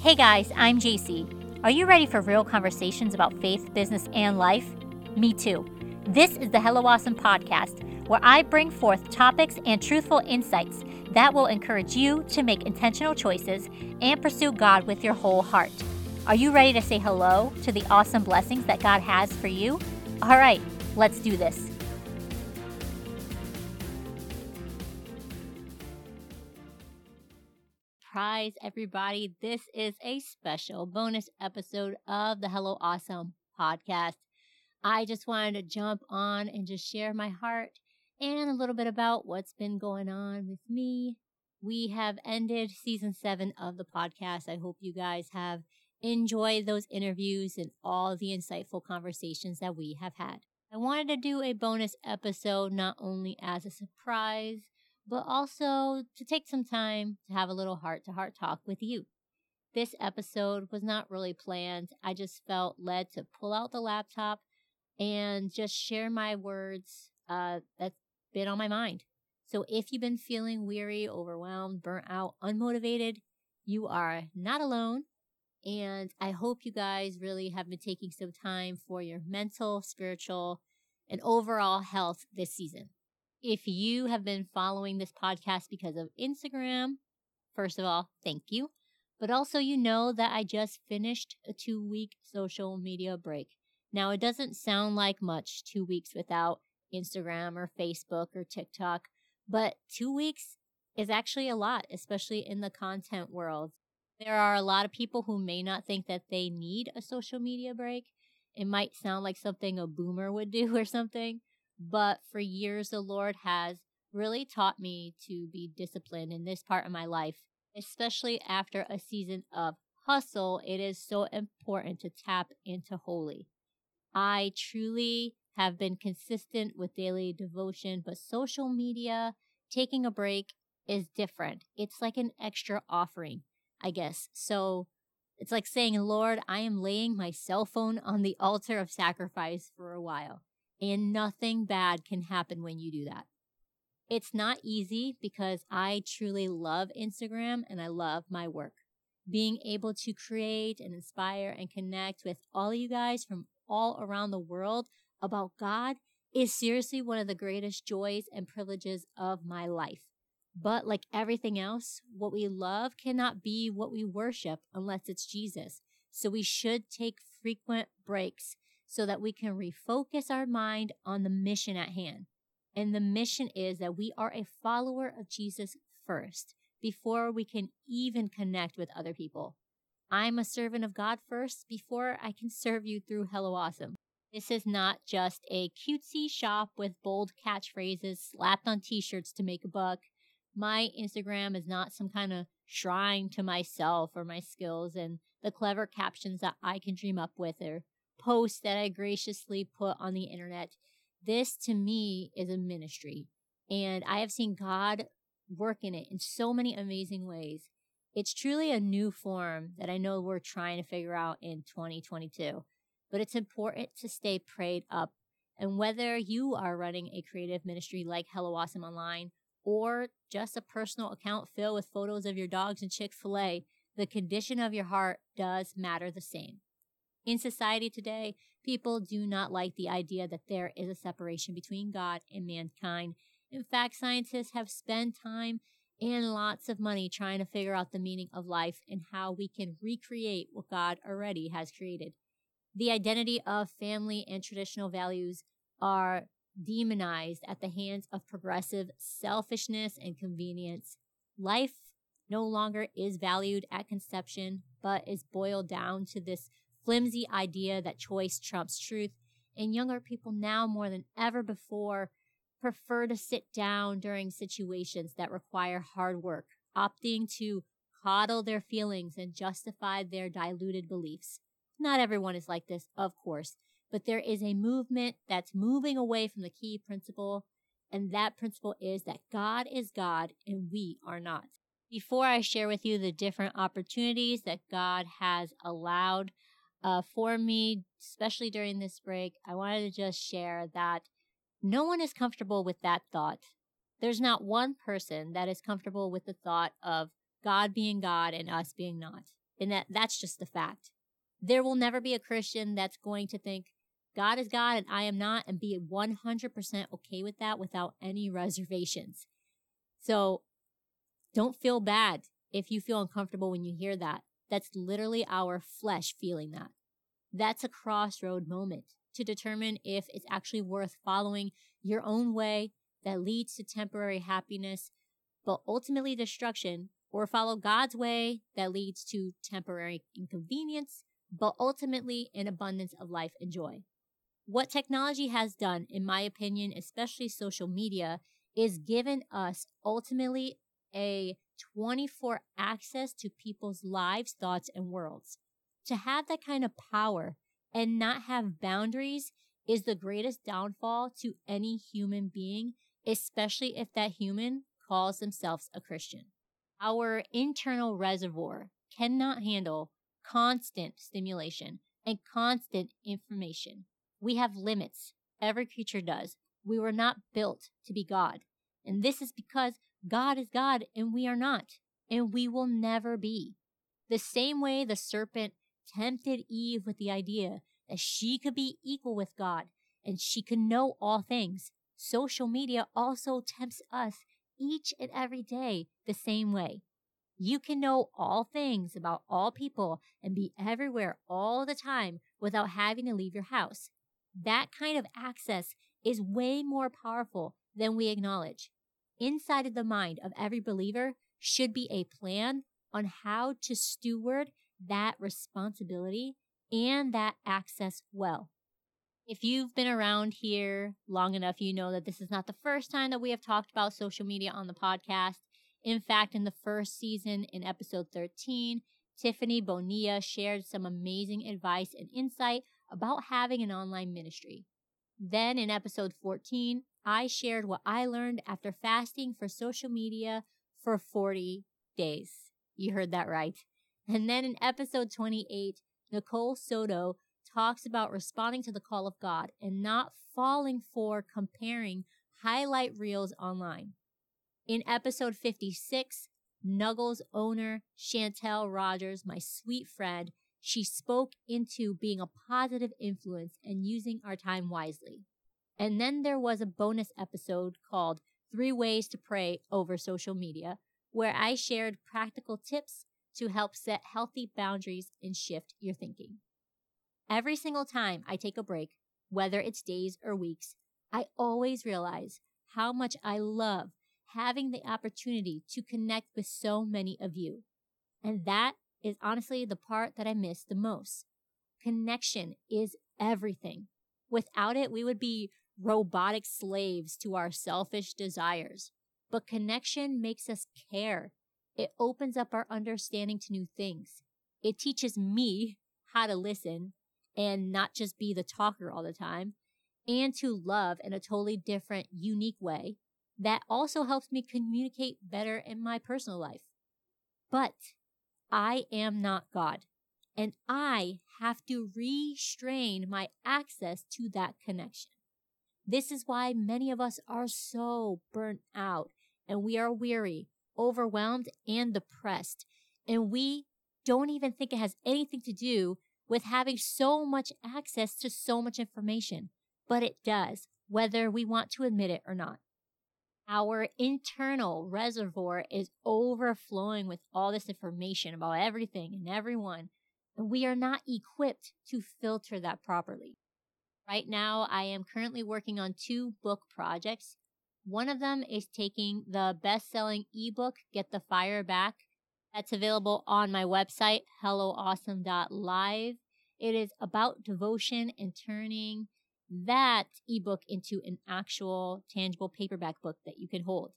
Hey guys, I'm JC. Are you ready for real conversations about faith, business, and life? Me too. This is the Hello Awesome podcast, where I bring forth topics and truthful insights that will encourage you to make intentional choices and pursue God with your whole heart. Are you ready to say hello to the awesome blessings that God has for you? All right, let's do this. Surprise, everybody. This is a special bonus episode of the Hello Awesome podcast. I just wanted to jump on and just share my heart and a little bit about what's been going on with me. We have ended season seven of the podcast. I hope you guys have enjoyed those interviews and all the insightful conversations that we have had. I wanted to do a bonus episode not only as a surprise, but also to take some time to have a little heart to heart talk with you. This episode was not really planned. I just felt led to pull out the laptop and just share my words uh, that's been on my mind. So if you've been feeling weary, overwhelmed, burnt out, unmotivated, you are not alone. And I hope you guys really have been taking some time for your mental, spiritual, and overall health this season. If you have been following this podcast because of Instagram, first of all, thank you. But also, you know that I just finished a two week social media break. Now, it doesn't sound like much two weeks without Instagram or Facebook or TikTok, but two weeks is actually a lot, especially in the content world. There are a lot of people who may not think that they need a social media break. It might sound like something a boomer would do or something, but for years, the Lord has really taught me to be disciplined in this part of my life, especially after a season of hustle. It is so important to tap into holy. I truly have been consistent with daily devotion, but social media, taking a break is different. It's like an extra offering, I guess. So it's like saying, Lord, I am laying my cell phone on the altar of sacrifice for a while and nothing bad can happen when you do that. It's not easy because I truly love Instagram and I love my work. Being able to create and inspire and connect with all you guys from all around the world about God is seriously one of the greatest joys and privileges of my life. But like everything else, what we love cannot be what we worship unless it's Jesus. So we should take frequent breaks so that we can refocus our mind on the mission at hand. And the mission is that we are a follower of Jesus first before we can even connect with other people. I'm a servant of God first before I can serve you through Hello Awesome. This is not just a cutesy shop with bold catchphrases slapped on t shirts to make a buck. My Instagram is not some kind of shrine to myself or my skills and the clever captions that I can dream up with or posts that I graciously put on the internet. This to me is a ministry, and I have seen God work in it in so many amazing ways. It's truly a new form that I know we're trying to figure out in 2022, but it's important to stay prayed up. And whether you are running a creative ministry like Hello Awesome Online or just a personal account filled with photos of your dogs and Chick fil A, the condition of your heart does matter the same. In society today, people do not like the idea that there is a separation between God and mankind. In fact, scientists have spent time and lots of money trying to figure out the meaning of life and how we can recreate what God already has created. The identity of family and traditional values are demonized at the hands of progressive selfishness and convenience. Life no longer is valued at conception, but is boiled down to this flimsy idea that choice trumps truth, and younger people now more than ever before prefer to sit down during situations that require hard work, opting to coddle their feelings and justify their diluted beliefs. Not everyone is like this, of course, but there is a movement that's moving away from the key principle, and that principle is that God is God and we are not. Before I share with you the different opportunities that God has allowed uh, for me, especially during this break, I wanted to just share that no one is comfortable with that thought. There's not one person that is comfortable with the thought of God being God and us being not. And that that's just the fact. There will never be a Christian that's going to think God is God and I am not and be 100% okay with that without any reservations. So don't feel bad if you feel uncomfortable when you hear that. That's literally our flesh feeling that. That's a crossroad moment to determine if it's actually worth following your own way that leads to temporary happiness, but ultimately destruction, or follow God's way that leads to temporary inconvenience, but ultimately an abundance of life and joy. What technology has done, in my opinion, especially social media, is given us ultimately a 24 access to people's lives, thoughts, and worlds. To have that kind of power and not have boundaries is the greatest downfall to any human being, especially if that human calls themselves a Christian. Our internal reservoir cannot handle constant stimulation and constant information. We have limits. Every creature does. We were not built to be God. And this is because God is God and we are not. And we will never be. The same way the serpent tempted Eve with the idea that she could be equal with God and she could know all things, social media also tempts us each and every day the same way. You can know all things about all people and be everywhere all the time without having to leave your house. That kind of access is way more powerful than we acknowledge. Inside of the mind of every believer should be a plan on how to steward that responsibility and that access well. If you've been around here long enough, you know that this is not the first time that we have talked about social media on the podcast. In fact, in the first season, in episode 13, Tiffany Bonilla shared some amazing advice and insight about having an online ministry. Then in episode 14, I shared what I learned after fasting for social media for 40 days. You heard that right. And then in episode 28, Nicole Soto talks about responding to the call of God and not falling for comparing highlight reels online. In episode 56, Nuggles owner Chantel Rogers, my sweet friend, she spoke into being a positive influence and using our time wisely. And then there was a bonus episode called Three Ways to Pray Over Social Media, where I shared practical tips to help set healthy boundaries and shift your thinking. Every single time I take a break, whether it's days or weeks, I always realize how much I love having the opportunity to connect with so many of you. And that is honestly the part that I miss the most. Connection is everything. Without it, we would be robotic slaves to our selfish desires. But connection makes us care it opens up our understanding to new things. It teaches me how to listen and not just be the talker all the time and to love in a totally different, unique way that also helps me communicate better in my personal life. But I am not God and I have to restrain my access to that connection. This is why many of us are so burnt out and we are weary overwhelmed and depressed. And we don't even think it has anything to do with having so much access to so much information, but it does, whether we want to admit it or not. Our internal reservoir is overflowing with all this information about everything and everyone, and we are not equipped to filter that properly. Right now, I am currently working on two book projects one of them is taking the best selling ebook, Get the Fire Back. That's available on my website, helloawesome.live. It is about devotion and turning that ebook into an actual tangible paperback book that you can hold.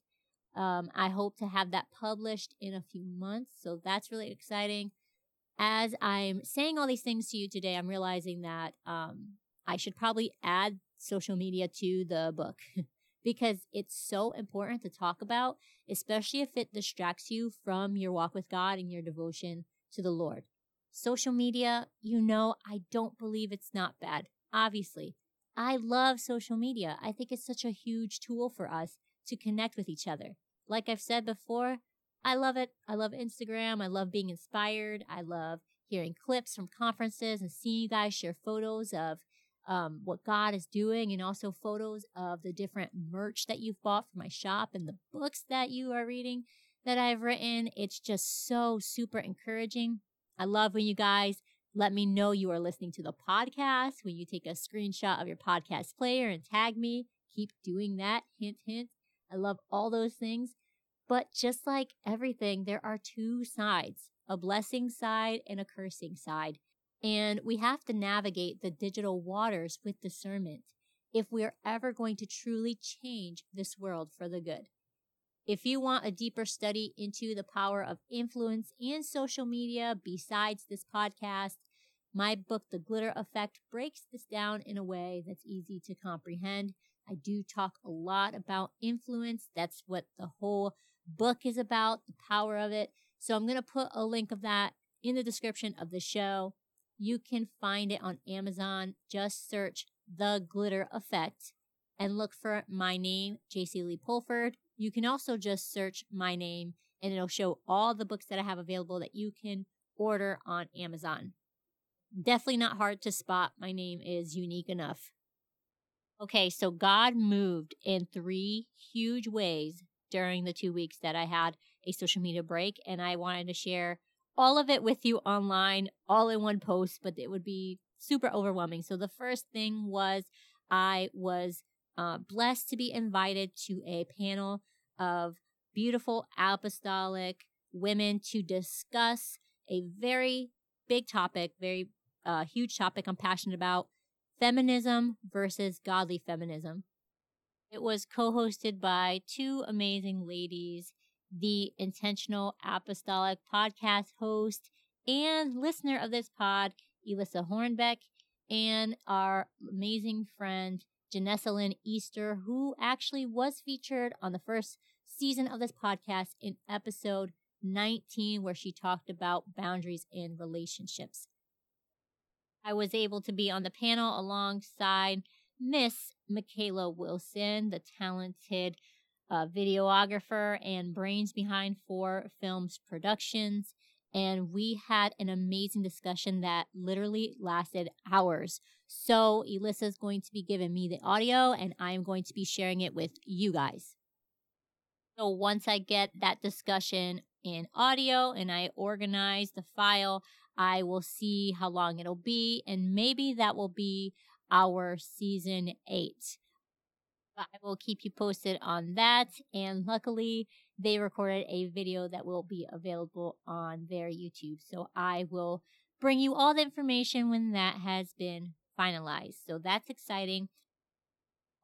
Um, I hope to have that published in a few months, so that's really exciting. As I'm saying all these things to you today, I'm realizing that um, I should probably add social media to the book. because it's so important to talk about, especially if it distracts you from your walk with God and your devotion to the Lord. Social media, you know, I don't believe it's not bad. Obviously, I love social media. I think it's such a huge tool for us to connect with each other. Like I've said before, I love it. I love Instagram. I love being inspired. I love hearing clips from conferences and seeing you guys share photos of um, what God is doing and also photos of the different merch that you've bought for my shop and the books that you are reading that I've written. It's just so super encouraging. I love when you guys let me know you are listening to the podcast, when you take a screenshot of your podcast player and tag me. Keep doing that. Hint, hint. I love all those things. But just like everything, there are two sides a blessing side and a cursing side. And we have to navigate the digital waters with discernment if we are ever going to truly change this world for the good. If you want a deeper study into the power of influence and social media besides this podcast, my book, The Glitter Effect, breaks this down in a way that's easy to comprehend. I do talk a lot about influence. That's what the whole book is about, the power of it. So I'm going to put a link of that in the description of the show. You can find it on Amazon. Just search The Glitter Effect and look for my name, JC Lee Pulford. You can also just search my name and it'll show all the books that I have available that you can order on Amazon. Definitely not hard to spot. My name is unique enough. Okay, so God moved in three huge ways during the two weeks that I had a social media break, and I wanted to share all of it with you online, all in one post, but it would be super overwhelming. So the first thing was I was uh, blessed to be invited to a panel of beautiful apostolic women to discuss a very big topic, very uh, huge topic I'm passionate about feminism versus godly feminism. It was co hosted by two amazing ladies the intentional apostolic podcast host and listener of this pod, Elissa Hornbeck, and our amazing friend, Janessa Lynn Easter, who actually was featured on the first season of this podcast in episode 19, where she talked about boundaries in relationships. I was able to be on the panel alongside Miss Michaela Wilson, the talented uh, videographer and brains behind Four Films Productions. And we had an amazing discussion that literally lasted hours. So, Elissa is going to be giving me the audio, and I'm going to be sharing it with you guys. So, once I get that discussion in audio and I organize the file, I will see how long it'll be, and maybe that will be our season eight. I will keep you posted on that. And luckily, they recorded a video that will be available on their YouTube. So I will bring you all the information when that has been finalized. So that's exciting.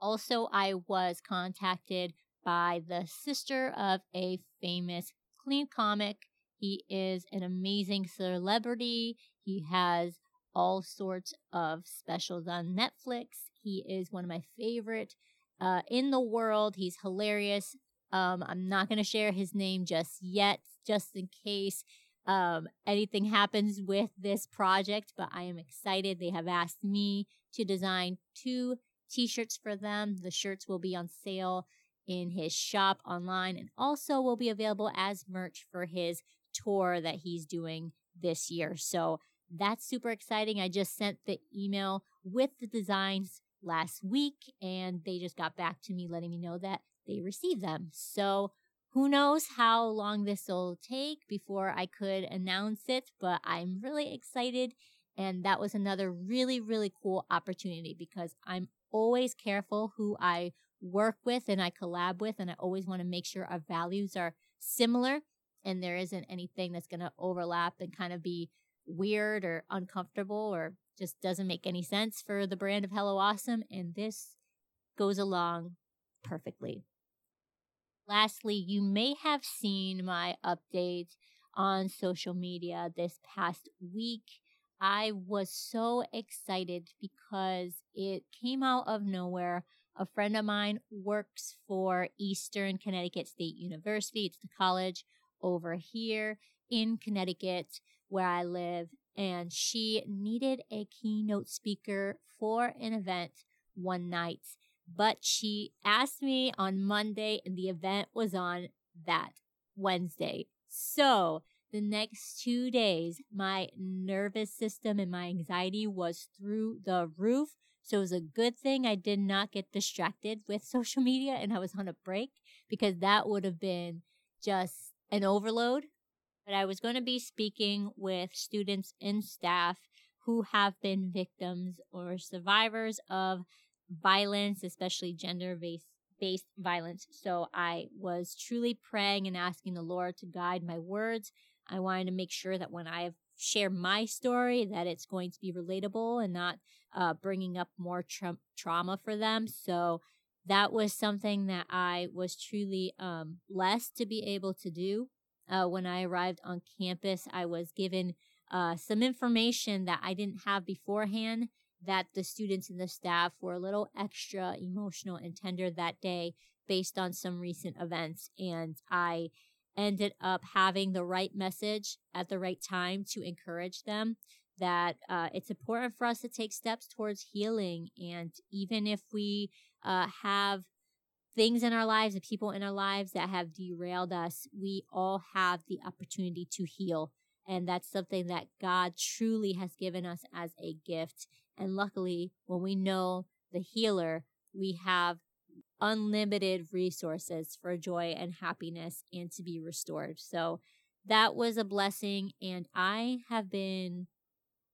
Also, I was contacted by the sister of a famous clean comic. He is an amazing celebrity. He has all sorts of specials on Netflix. He is one of my favorite uh, in the world. He's hilarious. Um, I'm not going to share his name just yet, just in case um, anything happens with this project, but I am excited. They have asked me to design two t shirts for them. The shirts will be on sale in his shop online and also will be available as merch for his tour that he's doing this year. So that's super exciting. I just sent the email with the designs last week and they just got back to me letting me know that they received them. So who knows how long this will take before I could announce it, but I'm really excited. And that was another really, really cool opportunity because I'm always careful who I work with and I collab with. And I always want to make sure our values are similar and there isn't anything that's going to overlap and kind of be weird or uncomfortable or just doesn't make any sense for the brand of Hello Awesome, and this goes along perfectly. Lastly, you may have seen my update on social media this past week. I was so excited because it came out of nowhere. A friend of mine works for Eastern Connecticut State University. It's the college over here in Connecticut where I live and she needed a keynote speaker for an event one night. But she asked me on Monday, and the event was on that Wednesday. So the next two days, my nervous system and my anxiety was through the roof. So it was a good thing I did not get distracted with social media and I was on a break because that would have been just an overload. But I was going to be speaking with students and staff who have been victims or survivors of violence, especially gender based violence. So I was truly praying and asking the Lord to guide my words. I wanted to make sure that when I share my story, that it's going to be relatable and not uh, bringing up more tra- trauma for them. So that was something that I was truly um, blessed to be able to do. Uh, when I arrived on campus, I was given uh, some information that I didn't have beforehand that the students and the staff were a little extra emotional and tender that day based on some recent events. And I ended up having the right message at the right time to encourage them that uh, it's important for us to take steps towards healing. And even if we uh, have things in our lives and people in our lives that have derailed us, we all have the opportunity to heal. And that's something that God truly has given us as a gift. And luckily, when we know the healer, we have unlimited resources for joy and happiness and to be restored. So that was a blessing. And I have been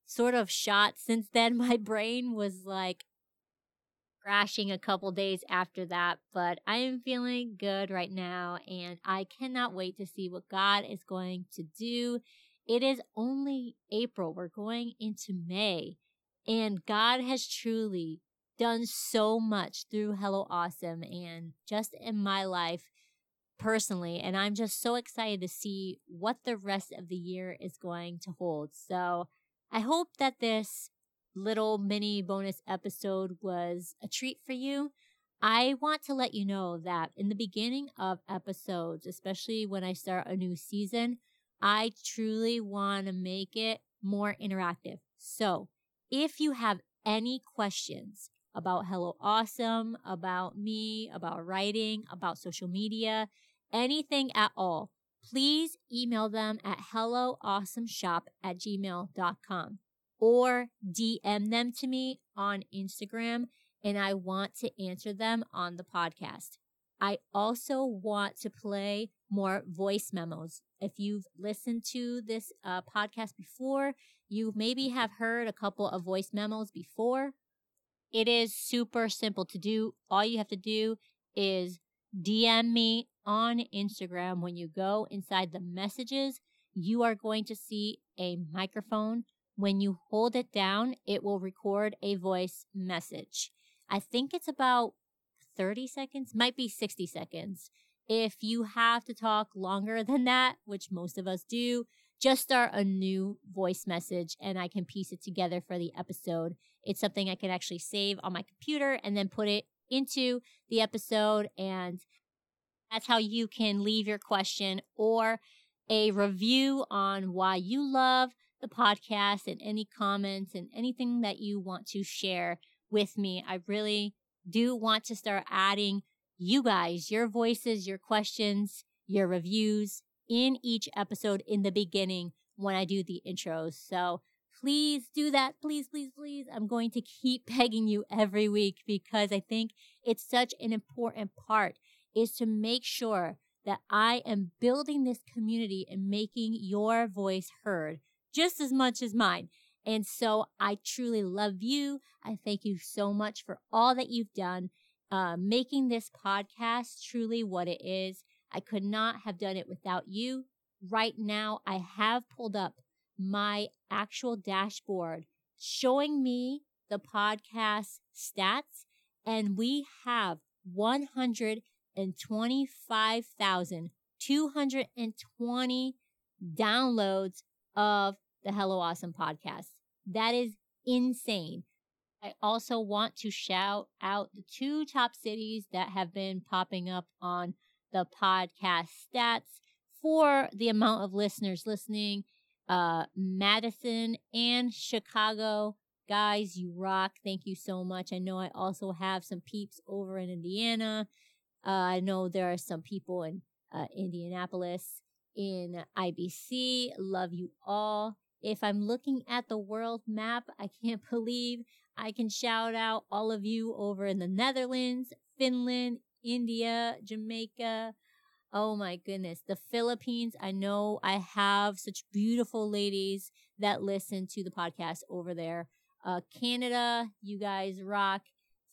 sort of shot since then. My brain was like crashing a couple days after that, but I am feeling good right now and I cannot wait to see what God is going to do. It is only April. We're going into May. And God has truly done so much through Hello Awesome and just in my life personally. And I'm just so excited to see what the rest of the year is going to hold. So I hope that this little mini bonus episode was a treat for you. I want to let you know that in the beginning of episodes, especially when I start a new season, I truly want to make it more interactive. So if you have any questions about Hello Awesome, about me, about writing, about social media, anything at all, please email them at helloawesomeshop at gmail.com or DM them to me on Instagram and I want to answer them on the podcast. I also want to play more voice memos. If you've listened to this uh, podcast before, you maybe have heard a couple of voice memos before. It is super simple to do. All you have to do is DM me on Instagram. When you go inside the messages, you are going to see a microphone. When you hold it down, it will record a voice message. I think it's about 30 seconds, might be 60 seconds. If you have to talk longer than that, which most of us do, just start a new voice message and I can piece it together for the episode. It's something I can actually save on my computer and then put it into the episode. And that's how you can leave your question or a review on why you love the podcast and any comments and anything that you want to share with me. I really do want to start adding you guys, your voices, your questions, your reviews in each episode in the beginning when I do the intros. So please do that. Please, please, please. I'm going to keep begging you every week because I think it's such an important part is to make sure that I am building this community and making your voice heard just as much as mine. And so I truly love you. I thank you so much for all that you've done uh, making this podcast truly what it is. I could not have done it without you. Right now, I have pulled up my actual dashboard showing me the podcast stats, and we have 125,220 downloads of the Hello Awesome podcast. That is insane. I also want to shout out the two top cities that have been popping up on the podcast stats for the amount of listeners listening. Uh, Madison and Chicago. Guys, you rock. Thank you so much. I know I also have some peeps over in Indiana. Uh, I know there are some people in uh, Indianapolis. in IBC. Love you all. If I'm looking at the world map, I can't believe I can shout out all of you over in the Netherlands, Finland, India, Jamaica. Oh my goodness. The Philippines. I know I have such beautiful ladies that listen to the podcast over there. Uh, Canada, you guys rock.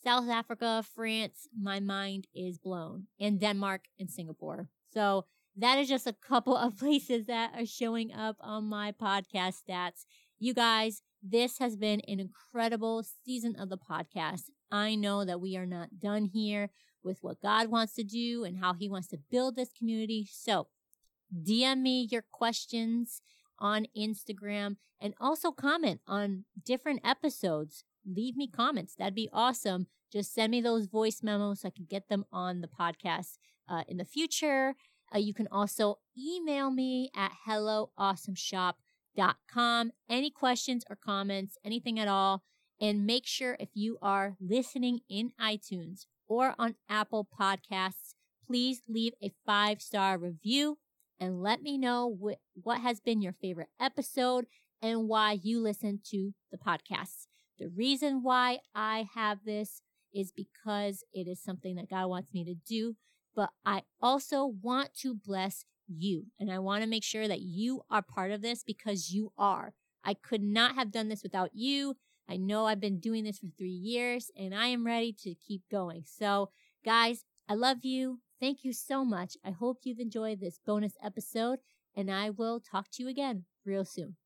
South Africa, France, my mind is blown. And Denmark and Singapore. So that is just a couple of places that are showing up on my podcast stats. You guys, this has been an incredible season of the podcast. I know that we are not done here with what God wants to do and how He wants to build this community. So, DM me your questions on Instagram and also comment on different episodes. Leave me comments. That'd be awesome. Just send me those voice memos so I can get them on the podcast uh, in the future. Uh, you can also email me at helloawesomeshop.com. Any questions or comments, anything at all. And make sure if you are listening in iTunes or on Apple Podcasts, please leave a five star review and let me know wh- what has been your favorite episode and why you listen to the podcast. The reason why I have this is because it is something that God wants me to do, but I also want to bless you. And I want to make sure that you are part of this because you are. I could not have done this without you. I know I've been doing this for three years and I am ready to keep going. So, guys, I love you. Thank you so much. I hope you've enjoyed this bonus episode, and I will talk to you again real soon.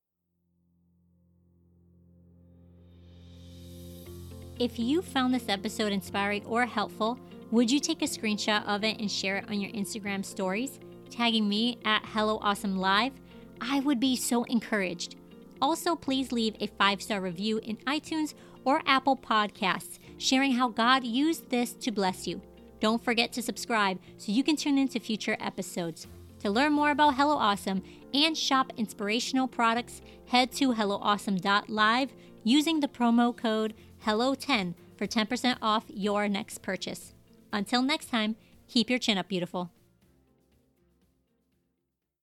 If you found this episode inspiring or helpful, would you take a screenshot of it and share it on your Instagram stories, tagging me at Hello Awesome Live? I would be so encouraged. Also, please leave a five star review in iTunes or Apple Podcasts, sharing how God used this to bless you. Don't forget to subscribe so you can tune into future episodes. To learn more about Hello Awesome and shop inspirational products, head to helloawesome.live using the promo code HELLO10 for 10% off your next purchase. Until next time, keep your chin up, beautiful.